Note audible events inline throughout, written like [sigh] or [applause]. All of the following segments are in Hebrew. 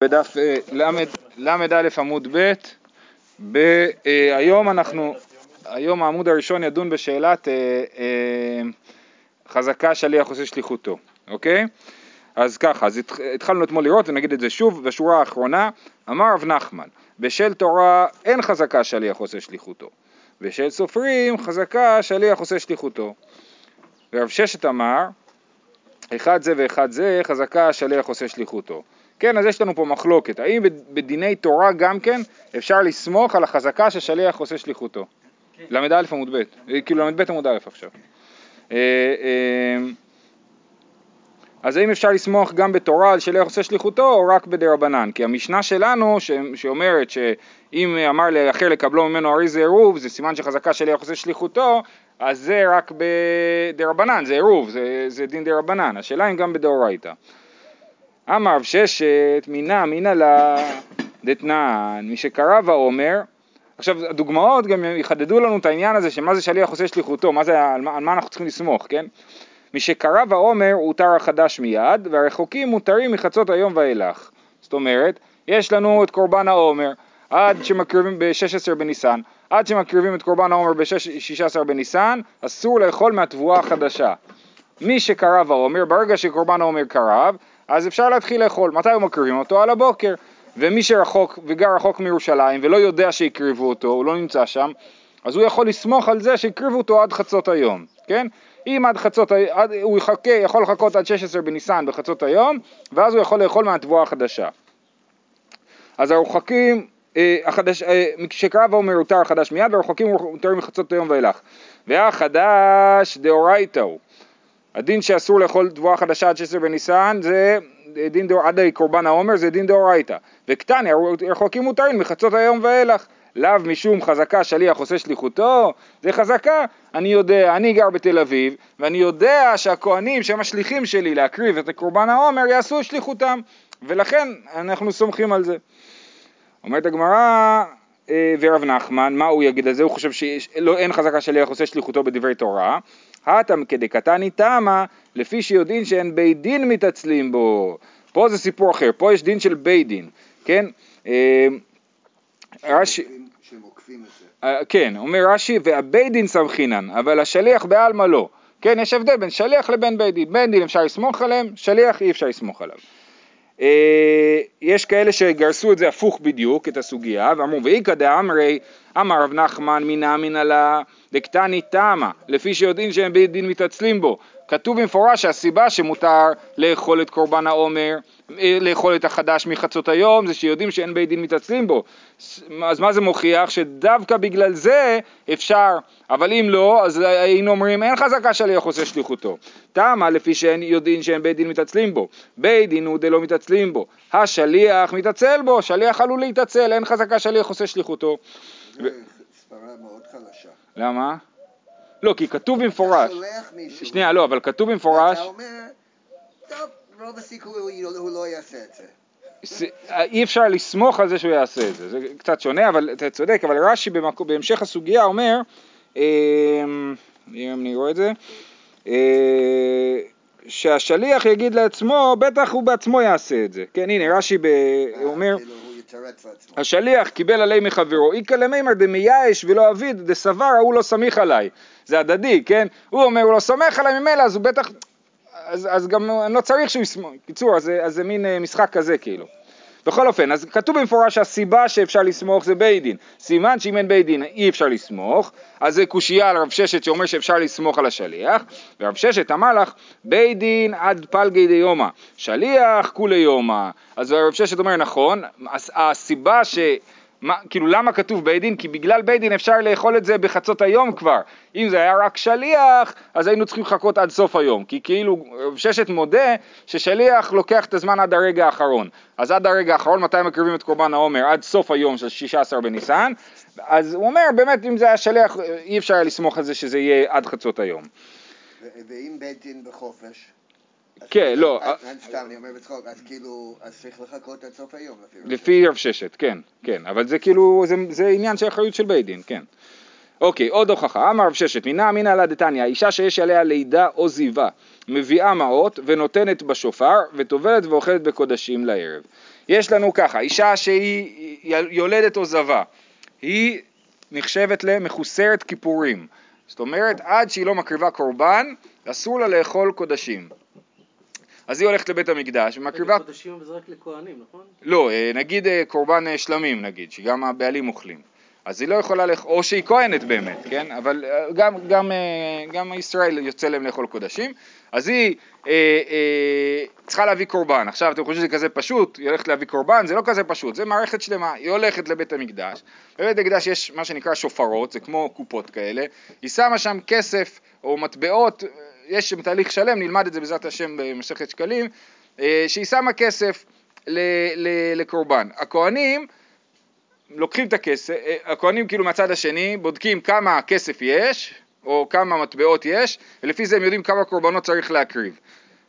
בדף ל"א עמוד ב', היום אנחנו, היום העמוד הראשון ידון בשאלת אה, אה, חזקה שליח עושה שליחותו, אוקיי? אז ככה, אז התחלנו אתמול לראות ונגיד את זה שוב, בשורה האחרונה, אמר רב נחמן, בשל תורה אין חזקה שליח עושה שליחותו, בשל סופרים חזקה שליח עושה שליחותו. ורב ששת אמר, אחד זה ואחד זה, חזקה שליח עושה שליחותו. כן, אז יש לנו פה מחלוקת, האם בדיני תורה גם כן אפשר לסמוך על החזקה ששליח עושה שליחותו? כן. ל"א עמוד ב', כאילו ל"ב עמוד א' עכשיו. אה, אה, אז האם אפשר לסמוך גם בתורה על שליח עושה שליחותו או רק בדי רבנן? כי המשנה שלנו ש... שאומרת שאם אמר לאחר לקבלו ממנו הרי זה עירוב, זה סימן שחזקה שליח עושה שליחותו, אז זה רק בדי רבנן, זה עירוב, זה, זה דין די רבנן. השאלה אם גם בדאורייתא. אמר ששת מינה מינה לה דתנן, מי שקרא ואומר, עכשיו הדוגמאות גם יחדדו לנו את העניין הזה שמה זה שליח עושה שליחותו, מה זה, על מה, על מה אנחנו צריכים לסמוך, כן? מי שקרא ואומר הותר החדש מיד והרחוקים מותרים מחצות היום ואילך. זאת אומרת, יש לנו את קורבן העומר עד שמקריבים ב-16 בניסן, עד שמקריבים את קורבן העומר ב-16 בניסן, אסור לאכול מהתבואה החדשה. מי שקרא ואומר, ברגע שקורבן העומר קרב, אז אפשר להתחיל לאכול. מתי הוא מקריבים אותו? על הבוקר. ומי שרחוק וגר רחוק מירושלים ולא יודע שהקריבו אותו, הוא לא נמצא שם, אז הוא יכול לסמוך על זה שהקריבו אותו עד חצות היום, כן? אם עד חצות, עד, הוא יחכה, יכול לחכות עד 16 בניסן בחצות היום, ואז הוא יכול לאכול מהתבואה החדשה. אז הרוחקים, אה, החדש, אה, האומר הותר החדש מיד, והרוחקים מותרים מחצות היום ואילך. והחדש דאורייתא הוא. הדין שאסור לאכול תבואה חדשה עד 16 בניסן זה דין דאור, עד קורבן העומר זה דין דאורייתא. וקטני, רחוקים מותרים מחצות היום ואילך. לאו משום חזקה שליח עושה שליחותו, זה חזקה. אני יודע, אני גר בתל אביב, ואני יודע שהכוהנים שהם השליחים שלי להקריב את קורבן העומר יעשו שליחותם, ולכן אנחנו סומכים על זה. אומרת הגמרא, אה, ורב נחמן, מה הוא יגיד על זה? הוא חושב שאין חזקה שליח עושה שליחותו בדברי תורה. הטם כדקתני תמה, לפי שיודעים שאין בית דין מתעצלים בו. פה זה סיפור אחר, פה יש דין של בית דין, כן? אה, רש"י... אה, כן, אומר רש"י, והבית דין סמכינן, אבל השליח בעלמא לא. כן, יש הבדל בין שליח לבין בית דין. בית דין אפשר לסמוך עליהם, שליח אי אפשר לסמוך עליו. אה, יש כאלה שגרסו את זה הפוך בדיוק, את הסוגיה, ואמרו ואיכא דאמרי אמר רב נחמן מינא מינא לה דקתני תמה, לפי שיודעים שהם בית דין מתעצלים בו. כתוב במפורש שהסיבה שמותר לאכול את קורבן העומר, לאכול את החדש מחצות היום, זה שיודעים שאין בית דין מתעצלים בו. אז מה זה מוכיח? שדווקא בגלל זה אפשר, אבל אם לא, אז היינו אומרים אין חזקה שליח עושה שליחותו. תמה לפי שאין יודעים שאין בית דין מתעצלים בו. בית דין הוא דלא מתעצלים בו. השליח מתעצל בו, שליח עלול להתעצל, אין חזקה שליח עושה שליחותו. זה סברה מאוד חלשה. למה? לא, כי כתוב במפורש. שנייה, לא, אבל כתוב במפורש... אתה אומר, רוב הסיכוי הוא לא יעשה את זה. אי אפשר לסמוך על זה שהוא יעשה את זה, זה קצת שונה, אבל אתה צודק, אבל רש"י בהמשך הסוגיה אומר, אמ, אם אני רואה את זה, אה, שהשליח יגיד לעצמו, בטח הוא בעצמו יעשה את זה, כן הנה רש"י אה, אומר, כאילו, השליח קיבל עלי מחברו, איכא למימר דמייאש ולא אביד דסבר ההוא לא סמיך עליי, זה הדדי, כן? הוא אומר הוא לא סומך עליי ממילא אז הוא בטח, אז, אז גם אני לא צריך שהוא יסמוך, קיצור אז זה מין אה, משחק כזה כאילו. בכל אופן, אז כתוב במפורש שהסיבה שאפשר לסמוך זה בית דין. סימן שאם אין בית דין אי אפשר לסמוך, אז זה קושייה על רב ששת שאומר שאפשר לסמוך על השליח, ורב ששת אמר לך, בית דין עד פלגי דיומא, שליח כולי יומא. אז רב ששת אומר נכון, הסיבה ש... מה, כאילו למה כתוב בית דין? כי בגלל בית דין אפשר לאכול את זה בחצות היום כבר. אם זה היה רק שליח, אז היינו צריכים לחכות עד סוף היום. כי כאילו ששת מודה ששליח לוקח את הזמן עד הרגע האחרון. אז עד הרגע האחרון, מתי מקריבים את קורבן העומר? עד סוף היום של 16 בניסן. אז הוא אומר, באמת אם זה היה שליח, אי אפשר היה לסמוך על זה שזה יהיה עד חצות היום. ואם בית דין בחופש? כן, לא. סתם, אני אומר בצחוק, אז כאילו, אז צריך לחכות עד סוף היום. לפי רב ששת, כן, כן, אבל זה כאילו, זה עניין של אחריות של בית דין, כן. אוקיי, עוד הוכחה, אמר רב ששת, מינה אמינא לה דתניא, אישה שיש עליה לידה או זיווה, מביאה מעות ונותנת בשופר, וטובלת ואוכלת בקודשים לערב. יש לנו ככה, אישה שהיא יולדת או זבה, היא נחשבת למחוסרת כיפורים. זאת אומרת, עד שהיא לא מקריבה קורבן, אסור לה לאכול קודשים. אז היא הולכת לבית המקדש ומקריבה... קודשים זה רק לכהנים, נכון? לא, אה, נגיד אה, קורבן אה, שלמים נגיד, שגם הבעלים אוכלים. אז היא לא יכולה לאכול, או שהיא כהנת באמת, כן? אבל גם, גם, גם ישראל יוצא להם לאכול קודשים. אז היא אה, אה, צריכה להביא קורבן. עכשיו אתם חושבים שזה כזה פשוט, היא הולכת להביא קורבן, זה לא כזה פשוט, זה מערכת שלמה. היא הולכת לבית המקדש, בבית המקדש יש מה שנקרא שופרות, זה כמו קופות כאלה, היא שמה שם כסף או מטבעות, יש שם תהליך שלם, נלמד את זה בעזרת השם במסכת שקלים, אה, שהיא שמה כסף לקורבן. הכהנים לוקחים את הכסף, אה, הכהנים כאילו מהצד השני בודקים כמה כסף יש, או כמה מטבעות יש, ולפי זה הם יודעים כמה קורבנות צריך להקריב.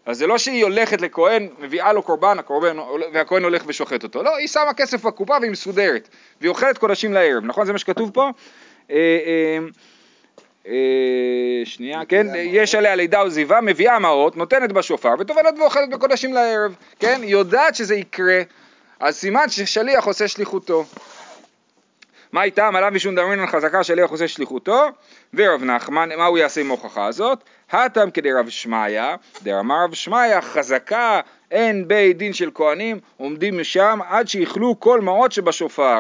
אז זה לא שהיא הולכת לכהן, מביאה לו קורבן, הקורבן, והכהן הולך ושוחט אותו. לא, היא שמה כסף בקופה והיא מסודרת, והיא אוכלת קודשים לערב, נכון? זה מה שכתוב פה? אה, שנייה, כן, יש עליה לידה עזיבה, מביאה מעות, נותנת בשופר, וטובלת ואוכלת בקודשים לערב, כן? יודעת שזה יקרה, אז סימן ששליח עושה שליחותו. מה איתם? עליו משום דמרינן חזקה שליח עושה שליחותו, ורב נחמן, מה הוא יעשה עם ההוכחה הזאת? הטם כדי רב שמעיה, דאמר רב שמעיה חזקה אין בית דין של כהנים עומדים משם עד שיאכלו כל מעות שבשופר.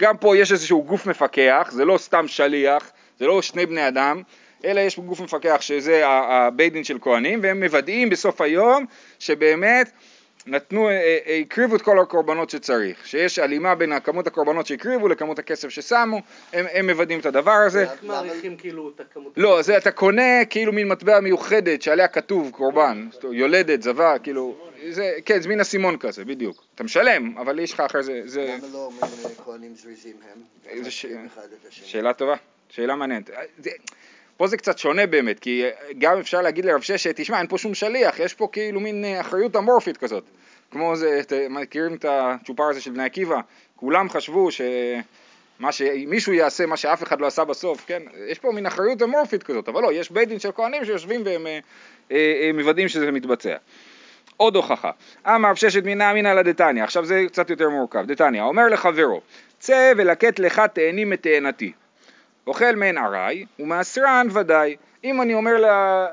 גם פה יש איזשהו גוף מפקח, זה לא סתם שליח, זה לא שני בני אדם, אלא יש גוף מפקח שזה הבית דין של כהנים והם מוודאים בסוף היום שבאמת נתנו, אה, אה, הקריבו את כל הקורבנות שצריך, שיש הלימה בין כמות הקורבנות שהקריבו לכמות הכסף ששמו, הם, הם מוודאים את הדבר הזה. איך מעריכים כאילו את הכמות? לא, זה אתה קונה כאילו מין מטבע מיוחדת שעליה כתוב קורבן, יולדת, זבה, כאילו, זה, כן, זה מין אסימון כזה, בדיוק. אתה משלם, אבל יש לך אחרי זה... זה... למה לא אומרים אה, כהנים זריזים הם? שאלה טובה, שאלה מעניינת. זה... פה זה קצת שונה באמת, כי גם אפשר להגיד לרב ששת, תשמע, אין פה שום שליח, יש פה כאילו מין אה, אחריות אמורפית כזאת. כמו זה, מכירים את הצ'ופר הזה של בני עקיבא? כולם חשבו שמה שמישהו יעשה מה שאף אחד לא עשה בסוף, כן? יש פה מין אחריות אמורפית כזאת, אבל לא, יש בית דין של כהנים שיושבים והם אה, אה, מוודאים שזה מתבצע. עוד הוכחה, אמר ששת מינה אמינא לדתניא, עכשיו זה קצת יותר מורכב, דתניא, אומר לחברו, צא ולקט לך תאנים מתאנתי. אוכל מעין ארעי, ומעשרן ודאי. אם אני אומר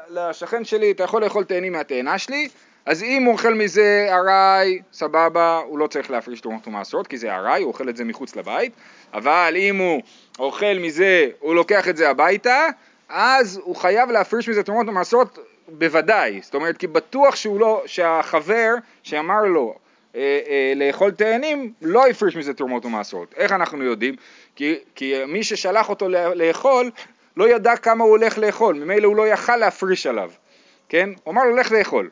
לשכן שלי, אתה יכול לאכול תאנים מהתאנה שלי, אז אם הוא אוכל מזה ארעי, סבבה, הוא לא צריך להפריש תרומות ומעשרות, כי זה ארעי, הוא אוכל את זה מחוץ לבית, אבל אם הוא אוכל מזה, הוא לוקח את זה הביתה, אז הוא חייב להפריש מזה תרומות ומעשרות בוודאי, זאת אומרת, כי בטוח שהוא לא, שהחבר שאמר לו אה, אה, לאכול תאנים, לא הפריש מזה תרומות ומעשרות. איך אנחנו יודעים? כי, כי מי ששלח אותו לאכול, לא ידע כמה הוא הולך לאכול, ממילא הוא לא יכל להפריש עליו, כן? הוא אמר לו לך לאכול.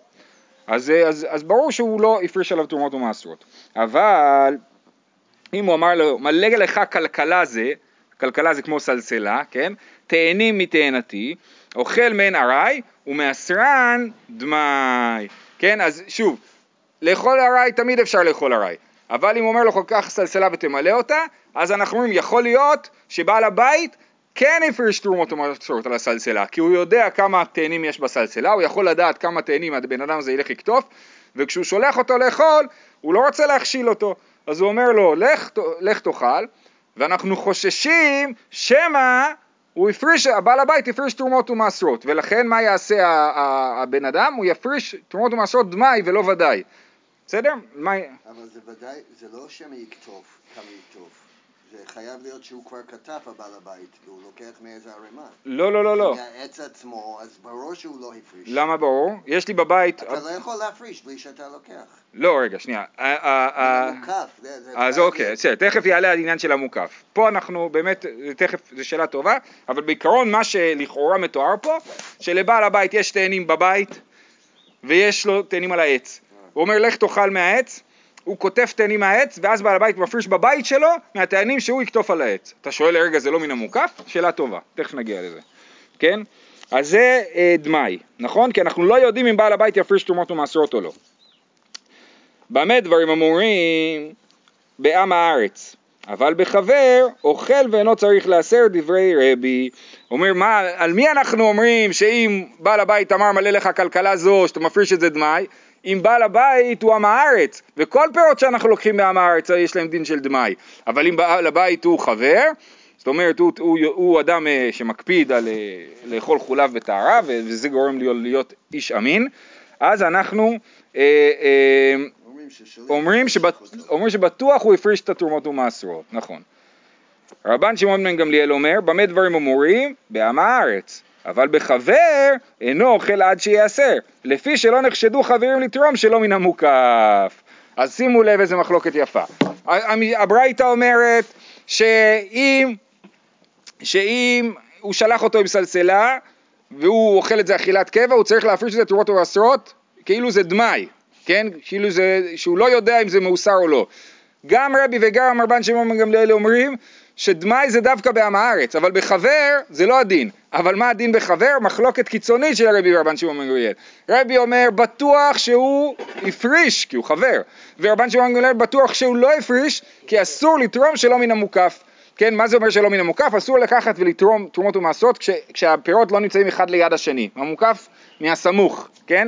אז, אז, אז ברור שהוא לא הפריש עליו תרומות ומעשרות. אבל אם הוא אמר לו, מלא לך כלכלה זה, כלכלה זה כמו סלסלה, כן? תאנים מתאנתי, אוכל מעין ארעי ומעשרן דמי, כן? אז שוב, לאכול ארעי תמיד אפשר לאכול ארעי, אבל אם אומר לו כל כך סלסלה ותמלא אותה, אז אנחנו אומרים יכול להיות שבעל הבית כן הפריש תרומות ומסורת על הסלסלה, כי הוא יודע כמה תאנים יש בסלסלה, הוא יכול לדעת כמה תאנים הבן אדם הזה ילך לקטוף, וכשהוא שולח אותו לאכול, הוא לא רוצה להכשיל אותו, אז הוא אומר לו, לך, לך תאכל, ואנחנו חוששים שמא הוא הפריש, הבעל הבית הפריש תרומות ומעשרות, ולכן מה יעשה הבן אדם? הוא יפריש תרומות ומעשרות דמאי ולא ודאי. בסדר? מה... אבל זה ודאי, זה לא שמא יכתוב כמה יכתוב. זה חייב להיות שהוא כבר כתב הבעל הבית, והוא לוקח מאיזה ערימה. לא, לא, לא, לא. מהעץ עצמו, אז ברור שהוא לא הפריש. למה ברור? יש לי בבית... אתה לא יכול להפריש בלי שאתה לוקח. לא, רגע, שנייה. זה מוקף. אז אוקיי, בסדר, תכף יעלה העניין של המוקף. פה אנחנו באמת, תכף, זו שאלה טובה, אבל בעיקרון מה שלכאורה מתואר פה, שלבעל הבית יש תאנים בבית, ויש לו תאנים על העץ. הוא אומר לך תאכל מהעץ, הוא קוטף תאנים מהעץ, ואז בעל הבית מפריש בבית שלו מהתאנים שהוא יקטוף על העץ. אתה שואל רגע זה לא מן המוקף? שאלה טובה, תכף נגיע לזה, כן? אז זה אה, דמאי, נכון? כי אנחנו לא יודעים אם בעל הבית יפריש תרומות ומעשרות או לא. במה דברים אמורים? בעם הארץ. אבל בחבר אוכל ואינו צריך להסר דברי רבי. אומר מה, על מי אנחנו אומרים שאם בעל הבית אמר מלא לך כלכלה זו שאתה מפריש את זה דמאי? אם בעל הבית הוא עם הארץ, וכל פירות שאנחנו לוקחים מעם הארץ יש להם דין של דמאי, אבל אם בעל הבית הוא חבר, זאת אומרת הוא, הוא, הוא אדם אה, שמקפיד על אה, לאכול חולב וטהרה וזה גורם להיות, להיות איש אמין, אז אנחנו אה, אה, אומרים לחותו. אומרים שבטוח הוא הפריש את התרומות ומעשרות, נכון. רבן שמעון בן גמליאל אומר, במה דברים אמורים? בעם הארץ. אבל בחבר אינו אוכל עד שייאסר, לפי שלא נחשדו חברים לתרום שלא מן המוקף. אז שימו לב איזה מחלוקת יפה. הברייתא אומרת שאם, שאם הוא שלח אותו עם סלסלה והוא אוכל את זה אכילת קבע, הוא צריך להפריש את זה תרומות ומעשרות, כאילו זה דמאי, כן? כאילו זה, שהוא לא יודע אם זה מאוסר או לא. גם רבי וגם רבן שמעון גמליאל אומרים שדמאי זה דווקא בעם הארץ, אבל בחבר זה לא הדין. אבל מה הדין בחבר? מחלוקת קיצונית של רבי ורבן שמעון בן גמליאל. רבי אומר בטוח שהוא הפריש כי הוא חבר, ורבן שמעון בן גמליאל בטוח שהוא לא הפריש כי אסור לתרום שלא מן המוקף. כן, מה זה אומר שלא מן המוקף? אסור לקחת ולתרום תרומות ומעשרות כש, כשהפירות לא נמצאים אחד ליד השני. המוקף מהסמוך, כן?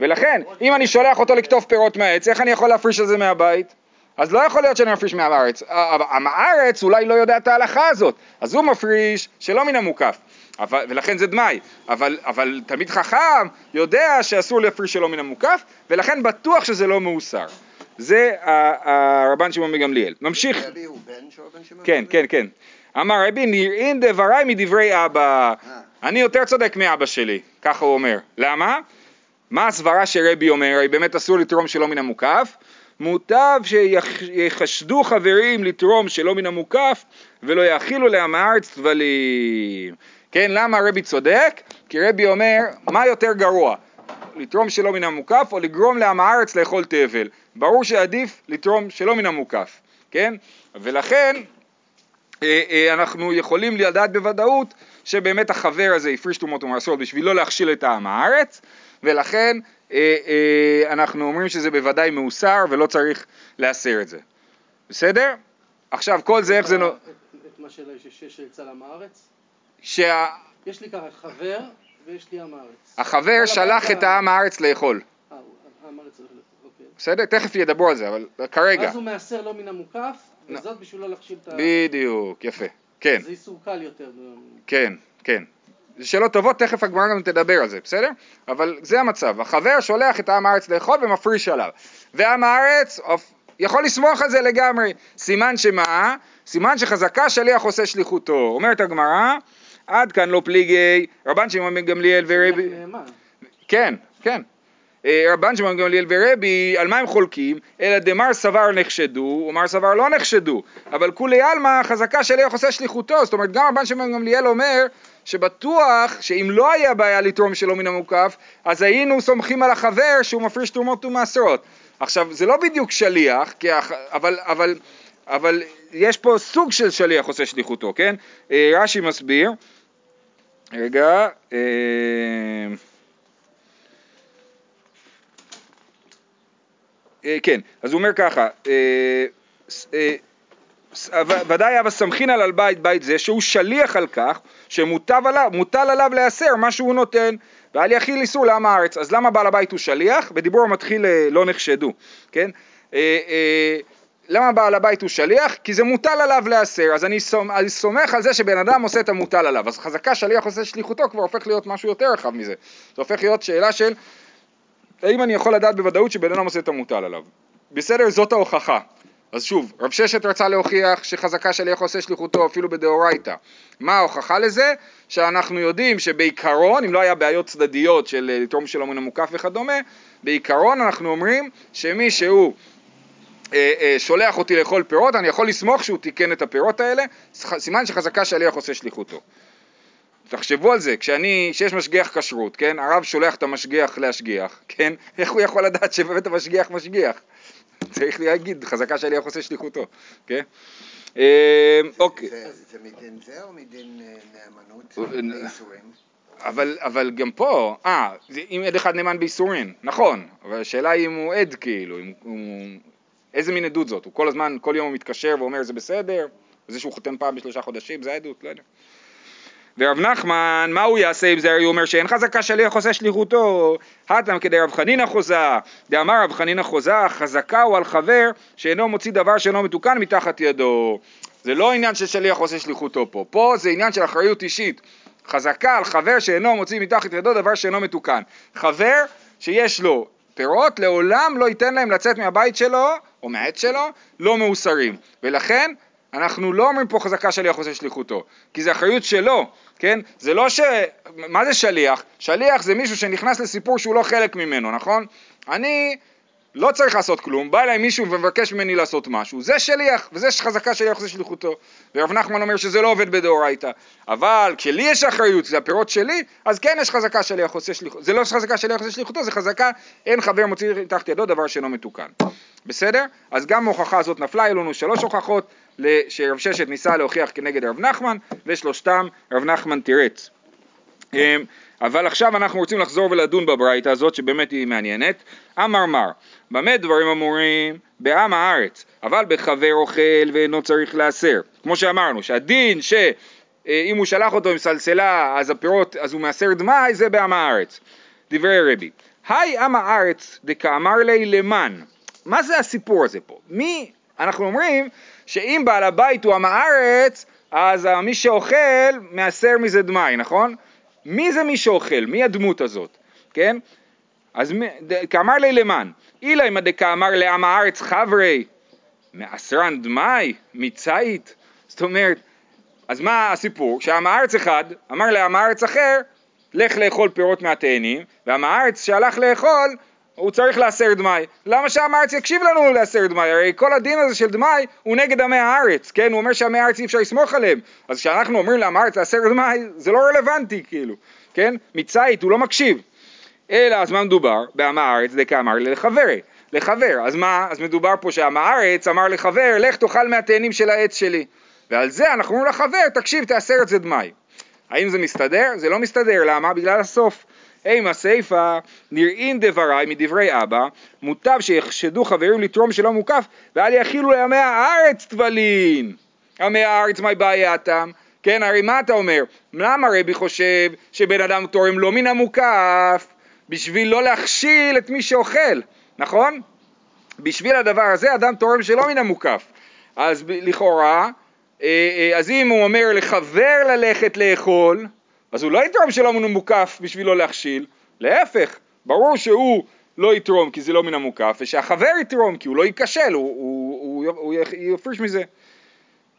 ולכן, אם אני שולח אותו לקטוף פירות מהעץ, איך אני יכול להפריש את זה מהבית? אז לא יכול להיות שאני מפריש מהארץ. עם הארץ אולי לא יודע את ההלכה הזאת, אז הוא מפריש שלא מן המוקף. אבל, ולכן זה דמאי, אבל, אבל תלמיד חכם יודע שאסור להפריש שלא מן המוקף, ולכן בטוח שזה לא מאוסר. זה הרבן שמעון בן גמליאל. ממשיך, רבי הוא בן של רבן שמעון? כן, כן, כן. אמר רבי נראין דבריי מדברי אבא. אה. אני יותר צודק מאבא שלי, ככה הוא אומר. למה? מה הסברה שרבי אומר? הרי באמת אסור לתרום שלא מן המוקף. מוטב שיחשדו חברים לתרום שלא מן המוקף ולא יאכילו לעם הארץ טבלים. כן, למה רבי צודק? כי רבי אומר, מה יותר גרוע? לתרום שלא מן המוקף או לגרום לעם הארץ לאכול תבל. ברור שעדיף לתרום שלא מן המוקף, כן? ולכן אה, אה, אנחנו יכולים לדעת בוודאות שבאמת החבר הזה הפריש תרומות ומעשרות בשביל לא להכשיל את העם הארץ ולכן אנחנו אומרים שזה בוודאי מאוסר ולא צריך לאסר את זה. בסדר? עכשיו כל זה איך זה... נו- את מה אצל עם הארץ? שהחבר יש לי ככה חבר ויש לי עם הארץ. שלח אבל את העם הארץ לאכול. אה, הוא- עם הארץ לאכול, אוקיי. בסדר? תכף ידברו על זה, אבל כרגע. אז הוא מעשר לא מן המוקף. וזאת בשביל לא להכשיל את ה... בדיוק, יפה. כן. זה איסור קל יותר. כן, כן. זה שאלות טובות, תכף הגמרא גם תדבר על זה, בסדר? אבל זה המצב, החבר שולח את עם הארץ לאכול ומפריש עליו. ועם הארץ יכול לסמוך על זה לגמרי. סימן שמה? סימן שחזקה שליח עושה שליחותו. אומרת הגמרא, עד כאן לא פליגי, רבן שמעון בן גמליאל ורבי... נאמן. כן, כן. אה, רבן שמעון גמליאל ורבי, על מה הם חולקים? אלא דמר סבר נחשדו, ומר סבר לא נחשדו. אבל כולי עלמא חזקה שליח עושה שליחותו. זאת אומרת, גם רבן שמעון גמליאל אומר שבטוח שאם לא היה בעיה לתרום שלא מן המוקף, אז היינו סומכים על החבר שהוא מפריש תרומות ומעשרות. עכשיו, זה לא בדיוק שליח, הח... אבל, אבל, אבל יש פה סוג של שליח עושה שליחותו, כן? אה, רש"י מסביר, רגע, אה, אה, כן, אז הוא אומר ככה, ודאי אבא סמכינן על בית בית זה שהוא שליח על כך שמוטל עליו, עליו להסר מה שהוא נותן ועל יחיל איסור לעם הארץ אז למה בעל הבית הוא שליח? בדיבור המתחיל אה, לא נחשדו, כן? אה, אה, למה בעל הבית הוא שליח? כי זה מוטל עליו להסר אז אני סומך על זה שבן אדם עושה את המוטל עליו אז חזקה שליח עושה שליחותו כבר הופך להיות משהו יותר רחב מזה זה הופך להיות שאלה של האם אני יכול לדעת בוודאות שבן אדם עושה את המוטל עליו? בסדר, זאת ההוכחה. אז שוב, רב ששת רצה להוכיח שחזקה שליח עושה שליחותו אפילו בדאורייתא. מה ההוכחה לזה? שאנחנו יודעים שבעיקרון, אם לא היה בעיות צדדיות של אה, לתרום שלא מן המוקף וכדומה, בעיקרון אנחנו אומרים שמי שהוא אה, אה, שולח אותי לאכול פירות, אני יכול לסמוך שהוא תיקן את הפירות האלה, סימן שחזקה שליח עושה שליחותו. תחשבו על זה, כשאני, כשיש משגיח כשרות, כן? הרב שולח את המשגיח להשגיח, כן? [laughs] איך הוא יכול לדעת שבאמת המשגיח משגיח? צריך להגיד, חזקה שליח עושה שליחותו, כן? אה, אוקיי, זה- מדין זה או מדין אה, נאמנות? באיסורים? אבל, אבל גם פה, אה, אם עד אחד נאמן בייסורין, נכון, אבל השאלה היא אם הוא עד כאילו, אם הוא, איזה מין עדות זאת? הוא כל הזמן, כל יום הוא מתקשר ואומר זה בסדר? זה שהוא חותם פעם בשלושה חודשים, זה העדות? לא יודע. ורב נחמן, מה הוא יעשה עם זה? הרי הוא אומר שאין חזקה שליח עושה שליחותו, הטם כדי רב חנינא חוזה, דאמר רב חנינא חוזה, חזקה הוא על חבר שאינו מוציא דבר שאינו מתוקן מתחת ידו. זה לא עניין של שליח עושה שליחותו פה, פה זה עניין של אחריות אישית. חזקה על חבר שאינו מוציא מתחת ידו דבר שאינו מתוקן. חבר שיש לו פירות, לעולם לא ייתן להם לצאת מהבית שלו, או מהעץ שלו, לא מאוסרים. ולכן, אנחנו לא אומרים פה חזקה שליח עושה שליחותו, כי זה אחריות שלו, כן? זה לא ש... מה זה שליח? שליח זה מישהו שנכנס לסיפור שהוא לא חלק ממנו, נכון? אני לא צריך לעשות כלום, בא אליי מישהו ומבקש ממני לעשות משהו, זה שליח, וזה חזקה שליח עושה שליחותו. ורב נחמן אומר שזה לא עובד בדאורייתא. אבל כשלי יש אחריות, זה הפירות שלי, אז כן יש חזקה שליח עושה שליחותו. זה לא חזקה שליח עושה שליחותו, זה חזקה אין חבר מוציא תחת ידו דבר שאינו מתוקן. בסדר? אז גם ההוכחה הזאת נפלה, היו לנו שלוש הוכחות שרב ששת ניסה להוכיח כנגד רב נחמן, ושלושתם רב נחמן תירץ. אבל עכשיו אנחנו רוצים לחזור ולדון בברייתא הזאת שבאמת היא מעניינת. אמר מר, במה דברים אמורים? בעם הארץ, אבל בחבר אוכל ואינו צריך להסר. כמו שאמרנו, שהדין שאם הוא שלח אותו עם סלסלה אז הפירות, אז הוא מעשר דמאי, זה בעם הארץ. דברי רבי. היי עם הארץ דקאמר לי למן. מה זה הסיפור הזה פה? מי, אנחנו אומרים שאם בעל הבית הוא עם הארץ, אז מי שאוכל מעשר מזה דמאי, נכון? מי זה מי שאוכל? מי הדמות הזאת? כן? אז כאמר לי למען, אילי מה דקאמר לעם הארץ חברי, מעשרן דמאי, מצית, זאת אומרת, אז מה הסיפור? שעם הארץ אחד אמר לעם הארץ אחר, לך לאכול פירות מהתאנים, ועם הארץ שהלך לאכול, הוא צריך לעשר דמאי. למה שעם הארץ יקשיב לנו לעשר דמאי? הרי כל הדין הזה של דמאי הוא נגד עמי הארץ, כן? הוא אומר שעמי הארץ אי אפשר לסמוך עליהם. אז כשאנחנו אומרים לעם הארץ לעשר דמאי, זה לא רלוונטי כאילו, כן? מצית הוא לא מקשיב. אלא אז מה מדובר? בעם הארץ דקאמר לחברי, לחבר. אז מה? אז מדובר פה שעם הארץ אמר לחבר, לך תאכל מהתאנים של העץ שלי. ועל זה אנחנו אומרים לחבר, תקשיב, תעשר את זה דמאי. האם זה מסתדר? זה לא מסתדר, למה? בגלל הסוף. אימה סיפה נראין דבריי מדברי אבא, מוטב שיחשדו חברים לתרום שלא מוקף, ואל יכילו לעמי הארץ טבלין. עמי הארץ מה בעייתם? כן, הרי מה אתה אומר? למה רבי חושב שבן אדם תורם לא מן המוקף? בשביל לא להכשיל את מי שאוכל, נכון? בשביל הדבר הזה אדם תורם שלא מן המוקף. אז לכאורה, אה, אה, אז אם הוא אומר לחבר ללכת לאכול, אז הוא לא יתרום שלא מן המוקף בשביל לא להכשיל, להפך, ברור שהוא לא יתרום כי זה לא מן המוקף, ושהחבר יתרום כי הוא לא ייכשל, הוא, הוא, הוא, הוא יפריש מזה.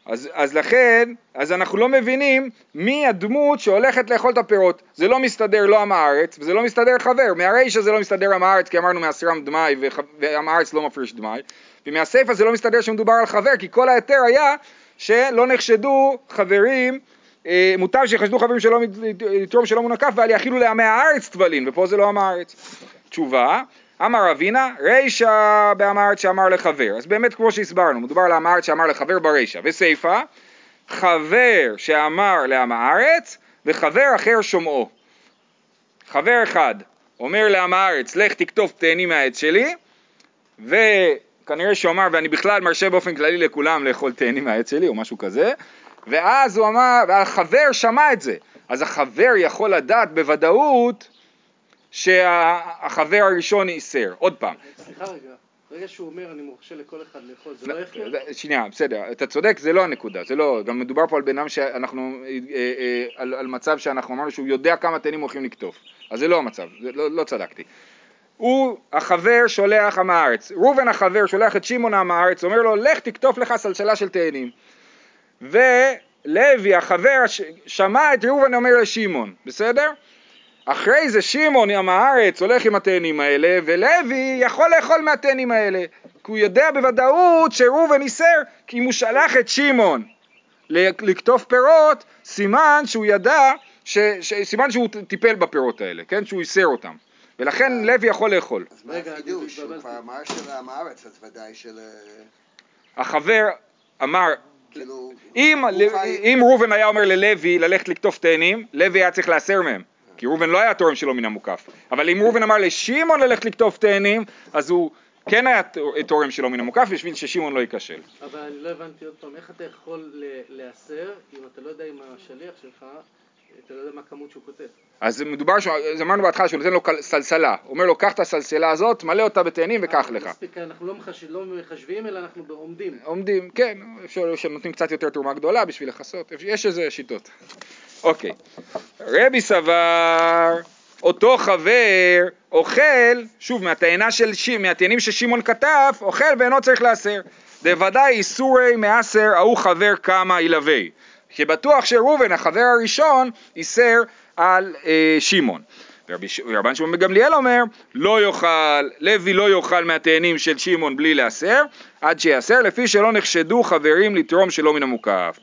אז, אז לכן, אז אנחנו לא מבינים מי הדמות שהולכת לאכול את הפירות. זה לא מסתדר לא עם הארץ, וזה לא מסתדר חבר. מהרישא זה לא מסתדר עם הארץ, כי אמרנו מעשירם דמאי, ועם הארץ לא מפריש דמאי. ומהסיפא זה לא מסתדר שמדובר על חבר, כי כל ההיתר היה שלא נחשדו חברים, מוטב שיחשדו חברים שלא לתרום שלא מונקף, ואל יאכילו לעמי הארץ טבלין, ופה זה לא עם הארץ. תשובה, אמר אבינה, רישא באמרת שאמר לחבר. אז באמת כמו שהסברנו, מדובר על אמרת שאמר לחבר ברישא. וסיפא, חבר שאמר לעם הארץ, וחבר אחר שומעו. חבר אחד אומר לעם הארץ, לך תכתוב תאנים מהעץ שלי, וכנראה שהוא אמר, ואני בכלל מרשה באופן כללי לכולם לאכול תאנים מהעץ שלי, או משהו כזה, ואז הוא אמר, והחבר שמע את זה. אז החבר יכול לדעת בוודאות שהחבר הראשון איסר. עוד פעם. סליחה רגע, ברגע שהוא אומר אני מורשה לכל אחד לאכול, זה לא יחיה? שנייה, בסדר, אתה צודק, זה לא הנקודה, זה לא, גם מדובר פה על בן אדם שאנחנו, אה, אה, על, על מצב שאנחנו אמרנו שהוא יודע כמה תאנים הולכים לקטוף, אז זה לא המצב, זה לא, לא צדקתי. הוא, החבר שולח עם הארץ, ראובן החבר שולח את שמעון עם הארץ, אומר לו לך תקטוף לך סלסלה של תאנים. ולוי החבר שמע את ראובן אומר לשמעון, בסדר? אחרי זה שמעון עם הארץ הולך עם התאנים האלה, ולוי יכול לאכול מהתאנים האלה, כי הוא יודע בוודאות שראובן איסר, כי אם הוא שלח את שמעון לקטוף פירות, סימן שהוא ידע, ש, ש, סימן שהוא טיפל בפירות האלה, כן? שהוא איסר אותם. ולכן לוי יכול לאכול. אז מה החידוש? הוא כבר אמר של עם הארץ, אז ודאי של... החבר אמר, כאילו... אם, חי- אם ראובן היה אומר ללוי ללכת לקטוף תאנים, לוי היה צריך להסר מהם. כי ראובן לא היה תורם שלו מן המוקף. אבל אם ראובן אמר לשמעון ללכת לקטוף תאנים, אז הוא כן היה תורם שלו מן המוקף בשביל ששמעון לא ייכשל. אבל אני לא הבנתי עוד פעם, איך אתה יכול להסר אם אתה לא יודע אם השליח שלך אתה לא יודע מה הכמות שהוא כותב. אז מדובר, אז אמרנו בהתחלה שהוא נותן לו סלסלה, הוא אומר לו קח את הסלסלה הזאת, מלא אותה בתאנים וקח לך. מספיק, אנחנו לא מחש- לא מחשבים, אלא אנחנו עומדים. עומדים, כן, אפשר שנותנים קצת יותר תרומה גדולה בשביל לכסות, יש איזה שיטות. אוקיי, רבי סבר, אותו חבר אוכל, שוב, מהתאנה של, ש... מהתאנים ששמעון כתב, אוכל ואינו צריך להסר. דוודאי איסורי מעשר, ההוא חבר כמה ילווה. שבטוח שראובן, החבר הראשון, איסר על אה, שמעון. ורבן שמעון בן גמליאל אומר, לא יאכל, לוי לא יאכל מהתאנים של שמעון בלי להסר, עד שיאסר, לפי שלא נחשדו חברים לתרום שלא מן המוקף.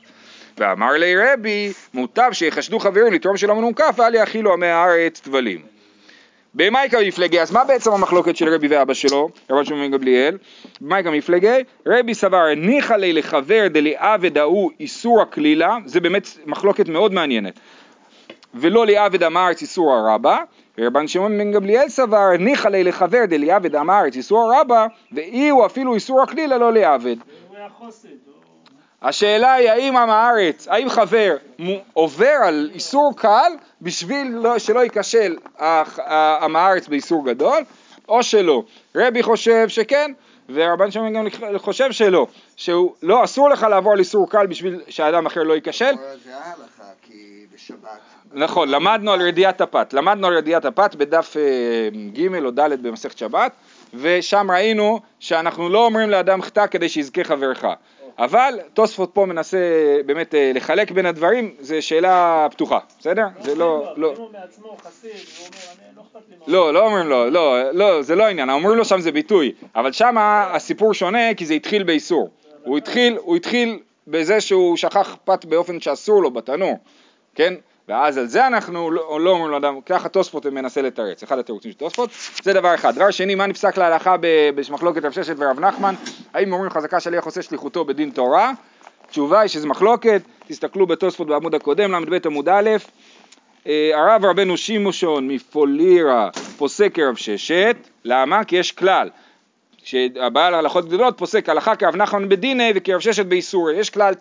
ואמר לי רבי, מוטב שיחשדו חברים לתרום שלא מן המוקף, ואל יאכילו עמי הארץ טבלים. במאיקה מפלגי, אז מה בעצם המחלוקת של רבי ואבא שלו, רבן שמעון בן גמליאל? במאיקה מפלגי, רבי סבר הניחא לי לחבר דליעבד ההוא איסור הכלילה, זה באמת מחלוקת מאוד מעניינת. ולא לעבד עם הארץ איסור הרבה, ורבן שמעון בן גמליאל סבר ניחא לי לחבר דליעבד הארץ איסור הרבה, ואי הוא אפילו איסור הכלילה לא לעבד. הוא היה חוסד. השאלה היא האם עם הארץ, האם חבר עובר על איסור קל בשביל לא, שלא ייכשל עם הארץ באיסור גדול, או שלא. רבי חושב שכן, ורבן שמעון גם חושב שלא, שהוא לא אסור לך לעבור על איסור קל בשביל שאדם אחר לא ייכשל, זה ההלכה, כי בשבת... נכון, למדנו על רדיעת הפת, למדנו על רדיעת הפת בדף אה, ג' או ד' במסכת שבת, ושם ראינו שאנחנו לא אומרים לאדם חטא כדי שיזכה חברך, אבל תוספות פה מנסה באמת אה, לחלק בין הדברים, זה שאלה פתוחה, בסדר? זה לא, לא, אם הוא מעצמו חסיד, הוא אומר, אני לא מה... לא, לא אומרים לו, לא, לא, זה לא העניין, אומרים לו שם זה ביטוי, אבל שם הסיפור שונה כי זה התחיל באיסור, הוא התחיל, הוא התחיל בזה שהוא שכח פת באופן שאסור לו בתנור, כן? ואז על זה אנחנו לא, לא אומרים לאדם, ככה תוספות מנסה לתרץ, אחד התירוצים של תוספות, זה דבר אחד. דבר שני, מה נפסק להלכה במחלוקת רב ששת ורב נחמן, האם אומרים חזקה שליח עושה שליחותו בדין תורה? התשובה היא שזה מחלוקת, תסתכלו בתוספות בעמוד הקודם, ל"ב עמוד א', אה, הרב רבנו שימושון מפולירה פוסק כרב ששת, למה? כי יש כלל, שהבעל הלכות גדולות פוסק הלכה כרב נחמן בדיני וכרב ששת באיסורי, יש כלל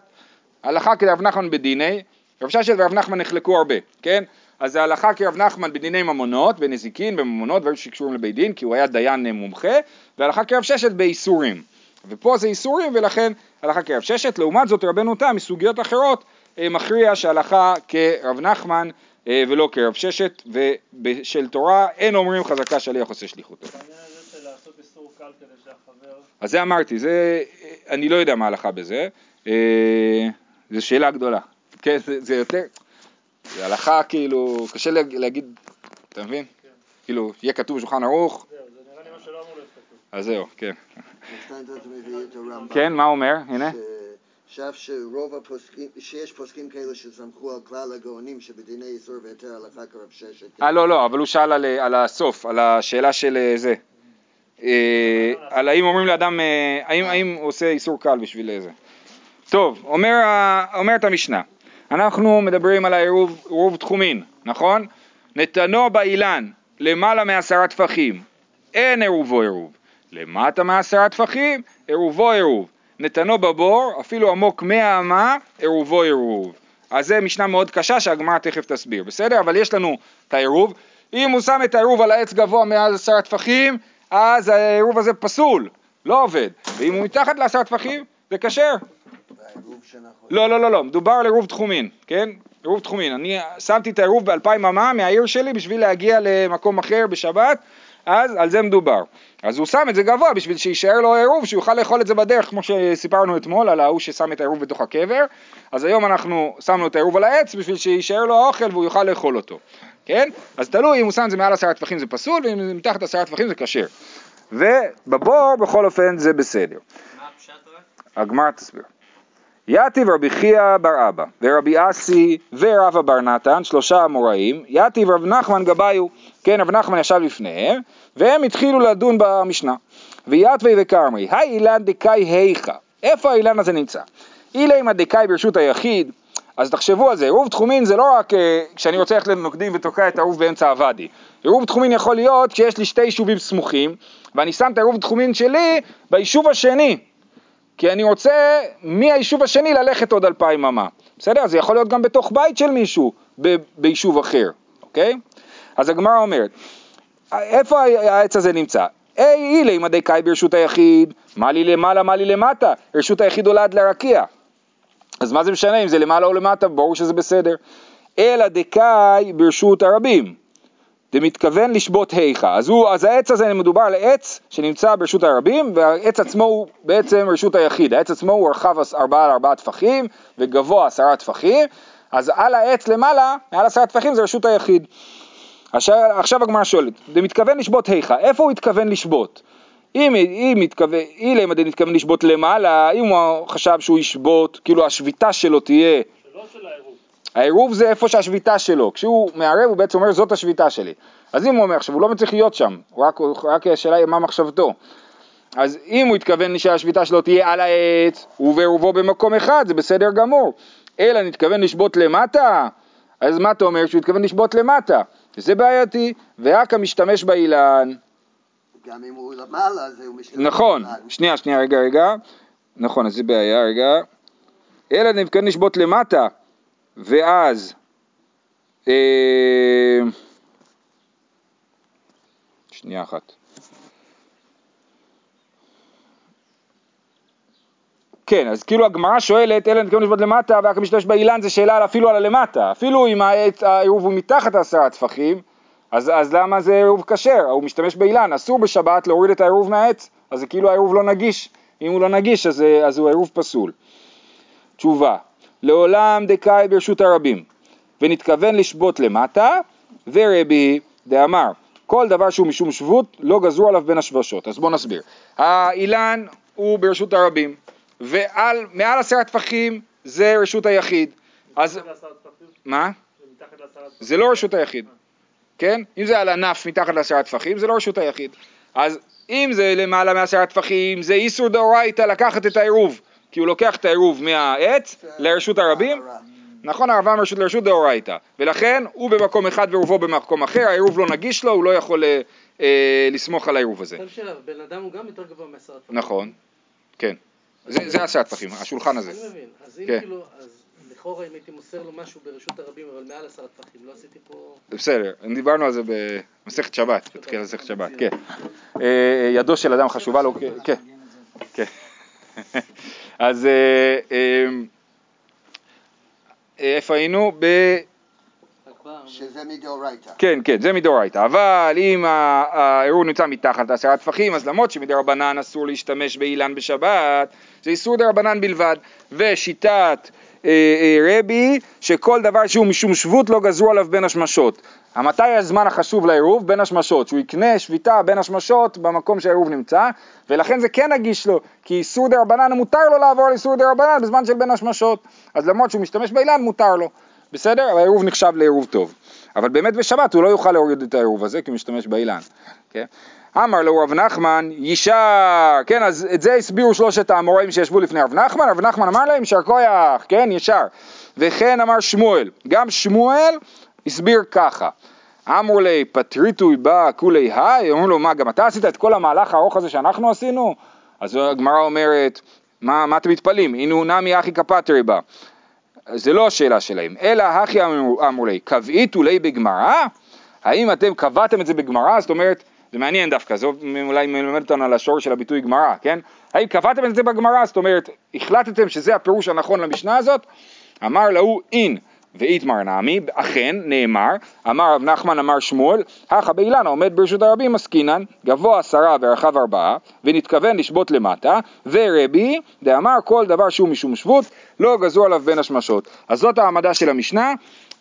הלכה כרב נחמן בדיני, רב ששת ורב נחמן נחלקו הרבה, כן? אז זה הלכה כרב נחמן בדיני ממונות, בנזיקין, בממונות, דברים שקשורים לבית דין, כי הוא היה דיין אה, מומחה, והלכה כרב ששת באיסורים. ופה זה איסורים ולכן הלכה כרב ששת, לעומת זאת רבנו תם מסוגיות אחרות אה, מכריע שהלכה כרב נחמן אה, ולא כרב ששת, ובשל תורה אין אומרים חזקה שליח עושה שליחותו. אז זה אמרתי, זה, אני לא יודע מה ההלכה בזה, אה, זו שאלה גדולה. כן, זה, זה יותר, זה הלכה כאילו, קשה לה- להגיד, אתה מבין? כאילו, יהיה כתוב בשולחן ערוך, זהו, זה נראה לי מה שלא אמור להיות כתוב. אז זהו, כן. בסטנדרט מביא את הרמב"ם. כן, מה הוא אומר? הנה. שאף שרוב הפוסקים, שיש פוסקים כאלה שסמכו על כלל הגאונים שבדיני איסור והיתר הלכה כרב ששת. אה, לא, לא, אבל הוא שאל על, על הסוף, על השאלה של אה, זה. אה, על האם אומרים לאדם, אה, האם, הוא עושה איסור קל בשביל זה. טוב, אומרת המשנה, אנחנו מדברים על העירוב עירוב תחומין, נכון? נתנו באילן למעלה מעשרה טפחים, אין עירובו עירוב. למטה מעשרה טפחים, עירובו עירוב. נתנו בבור, אפילו עמוק מאה אמה, עירובו עירוב. אז זה משנה מאוד קשה שהגמרא תכף תסביר, בסדר? אבל יש לנו את העירוב. אם הוא שם את העירוב על העץ גבוה מעל עשרה טפחים, אז העירוב הזה פסול, לא עובד. ואם הוא מתחת לעשרה טפחים, זה כשר. לא, לא, לא, לא, מדובר על עירוב תחומין, כן? עירוב תחומין. אני שמתי את העירוב באלפיים אמה מהעיר שלי בשביל להגיע למקום אחר בשבת, אז על זה מדובר. אז הוא שם את זה גבוה בשביל שיישאר לו עירוב, שהוא יוכל לאכול את זה בדרך, כמו שסיפרנו אתמול על ההוא ששם את העירוב בתוך הקבר. אז היום אנחנו שמנו את העירוב על העץ בשביל שיישאר לו האוכל והוא יוכל לאכול אותו, כן? אז תלוי אם הוא שם את זה מעל עשרה טפחים זה פסול, ואם זה מתחת עשרה טפחים זה כשר. ובבור בכל אופן זה בסדר. מה הפשט רק? הגמרא תסביר. יתיב רבי חייא בר אבא, ורבי אסי ורבא בר נתן, שלושה אמוראים, יתיב רב נחמן גבאיו, כן רב נחמן ישב לפניהם, והם התחילו לדון במשנה. ויתווי וכרמי, האילן דקאי היכא, איפה האילן הזה נמצא? אילמה דקאי ברשות היחיד, אז תחשבו על זה, עירוב תחומין זה לא רק אה, כשאני רוצה ללכת לנוקדים ותוקע את העירוב באמצע הוואדי. עירוב תחומין יכול להיות כשיש לי שתי יישובים סמוכים, ואני שם את העירוב תחומין שלי ביישוב השני, כי אני רוצה מהיישוב השני ללכת עוד אלפיים אמה. בסדר? זה יכול להיות גם בתוך בית של מישהו, ב- ביישוב אחר, אוקיי? אז הגמרא אומרת, איפה העץ הזה נמצא? אי אילי מדי קאי ברשות היחיד, מה לי למעלה, מה לי למטה, רשות היחיד עולה עד לרקיע. אז מה זה משנה אם זה למעלה או למטה, ברור שזה בסדר. אלא דקאי ברשות הרבים, דמתכוון לשבות היכה. אז, הוא, אז העץ הזה מדובר על עץ שנמצא ברשות הרבים, והעץ עצמו הוא בעצם רשות היחיד. העץ עצמו הוא רחב ארבעה על ארבעה טפחים, וגבוה עשרה טפחים, אז על העץ למעלה, מעל עשרה טפחים זה רשות היחיד. עכשיו, עכשיו הגמרא שואלת, דמתכוון לשבות היכה, איפה הוא התכוון לשבות? אם, אם מתכוון, אילם עדי מתכוון לשבות למעלה, אם הוא חשב שהוא ישבות, כאילו השביתה שלו תהיה, שלא של העירוב. העירוב זה איפה שהשביתה שלו, כשהוא מערב הוא בעצם אומר זאת השביתה שלי. אז אם הוא אומר עכשיו, הוא לא צריך להיות שם, הוא רק, רק השאלה היא מה מחשבתו. אז אם הוא התכוון שהשביתה שלו תהיה על העץ, ובעירובו במקום אחד, זה בסדר גמור. אלא נתכוון לשבות למטה, אז מה אתה אומר שהוא התכוון לשבות למטה? זה בעייתי, ואכא משתמש באילן. גם אם הוא למעלה, אז הוא משתמש. נכון, במעלה. שנייה, שנייה, רגע, רגע. נכון, אז זה בעיה, רגע. אלא נתכוון לשבות למטה, ואז... אה, שנייה אחת. כן, אז כאילו הגמרא שואלת, אלא נתכוון לשבות למטה, ואכא משתמש באילן, זה שאלה אפילו על הלמטה. אפילו אם העירוב הוא מתחת לעשרה טפחים, אז, אז למה זה עירוב כשר? הוא משתמש באילן, אסור בשבת להוריד את העירוב מהעץ, אז זה כאילו העירוב לא נגיש. אם הוא לא נגיש, אז, אז הוא עירוב פסול. תשובה, לעולם דקאי ברשות הרבים, ונתכוון לשבות למטה, ורבי דאמר, כל דבר שהוא משום שבות, לא גזרו עליו בין השבשות. אז בואו נסביר. האילן הוא ברשות הרבים, ומעל עשרה טפחים זה רשות היחיד. אז? מה? זה לא רשות היחיד, כן? אם זה על ענף מתחת לעשרה טפחים, זה לא רשות היחיד. אז אם זה למעלה מעשרה טפחים, זה איסור דאורייתא לקחת את העירוב, כי הוא לוקח את העירוב מהעץ לרשות הרבים. נכון, הערבה מרשות לרשות דאורייתא, ולכן הוא במקום אחד ועירובו במקום אחר, העירוב לא נגיש לו, הוא לא יכול אה, אה, לסמוך על העירוב הזה. בן אדם הוא גם יותר גבוה מעשרה טפחים. נכון, כן. זה, זה עשרה טפחים, השולחן הזה. אני מבין. אז אם כן. כאילו, אז לכאורה אם הייתי מוסר לו משהו ברשות הרבים, אבל מעל עשרה טפחים, לא עשיתי פה... בסדר, דיברנו על זה במסכת שבת, בתחילת מסכת שבת, כן. אה, ידו של אדם חשובה לו, כן, כן. [laughs] אז אה, אה, איפה היינו? ב... שזה מדאורייתא. כן, כן, זה מדאורייתא, אבל אם ה- העירוב נמצא מתחת לעשרה טפחים, אז למרות שמדרבנן אסור להשתמש באילן בשבת, זה איסור דרבנן בלבד. ושיטת אה, אה, רבי, שכל דבר שהוא משום שבות לא גזרו עליו בין השמשות. מתי הזמן החשוב לעירוב? בין השמשות, שהוא יקנה שביתה בין השמשות במקום שהעירוב נמצא, ולכן זה כן נגיש לו, כי איסור דרבנן מותר לו לעבור על איסור דרבנן בזמן של בין השמשות. אז למרות שהוא משתמש באילן, מותר לו. בסדר? העירוב נחשב לעירוב טוב. אבל באמת בשבת הוא לא יוכל להוריד את העירוב הזה כי הוא משתמש באילן. כן? אמר לו רב נחמן, ישר, כן, אז את זה הסבירו שלושת האמוראים שישבו לפני רב נחמן, רב נחמן אמר להם, יישר כוח, כן, ישר. וכן אמר שמואל, גם שמואל הסביר ככה. אמרו לי, פטריטוי בא כולי היי, אומרים לו, מה, גם אתה עשית את כל המהלך הארוך הזה שאנחנו עשינו? אז הגמרא אומרת, מה, מה אתם מתפלאים? הנה נמי אחי כפטרי בא. זה לא השאלה שלהם, אלא הכי אמרו אמרו לי, קבעיתו לי בגמרא? האם אתם קבעתם את זה בגמרא? זאת אומרת, זה מעניין דווקא, זה אולי מלמד אותנו על השור של הביטוי גמרא, כן? האם קבעתם את זה בגמרא? זאת אומרת, החלטתם שזה הפירוש הנכון למשנה הזאת? אמר להוא אין ואיתמר נמי, אכן נאמר, אמר רב נחמן אמר שמואל, הכא באילן העומד ברשות הרבים עסקינן, גבוה עשרה ורחב ארבעה, ונתכוון לשבות למטה, ורבי דאמר כל דבר שהוא משום שבות, לא גזרו עליו בין השמשות. אז זאת העמדה של המשנה,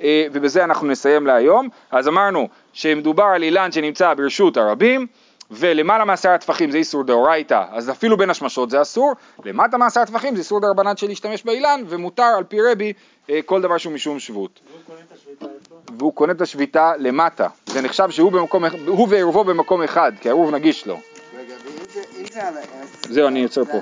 אה, ובזה אנחנו נסיים להיום. אז אמרנו שמדובר על אילן שנמצא ברשות הרבים, ולמעלה מעשרה טפחים זה איסור דאורייתא, אז אפילו בין השמשות זה אסור, למטה מעשרה טפחים זה איסור דרבנן של להשתמש באילן, ומותר על פי רבי כל דבר שהוא משום שבות. והוא קונה את השביתה למטה, זה נחשב שהוא במקום, הוא ועירובו במקום אחד, כי העירוב נגיש לו. זהו, אני עוצר פה.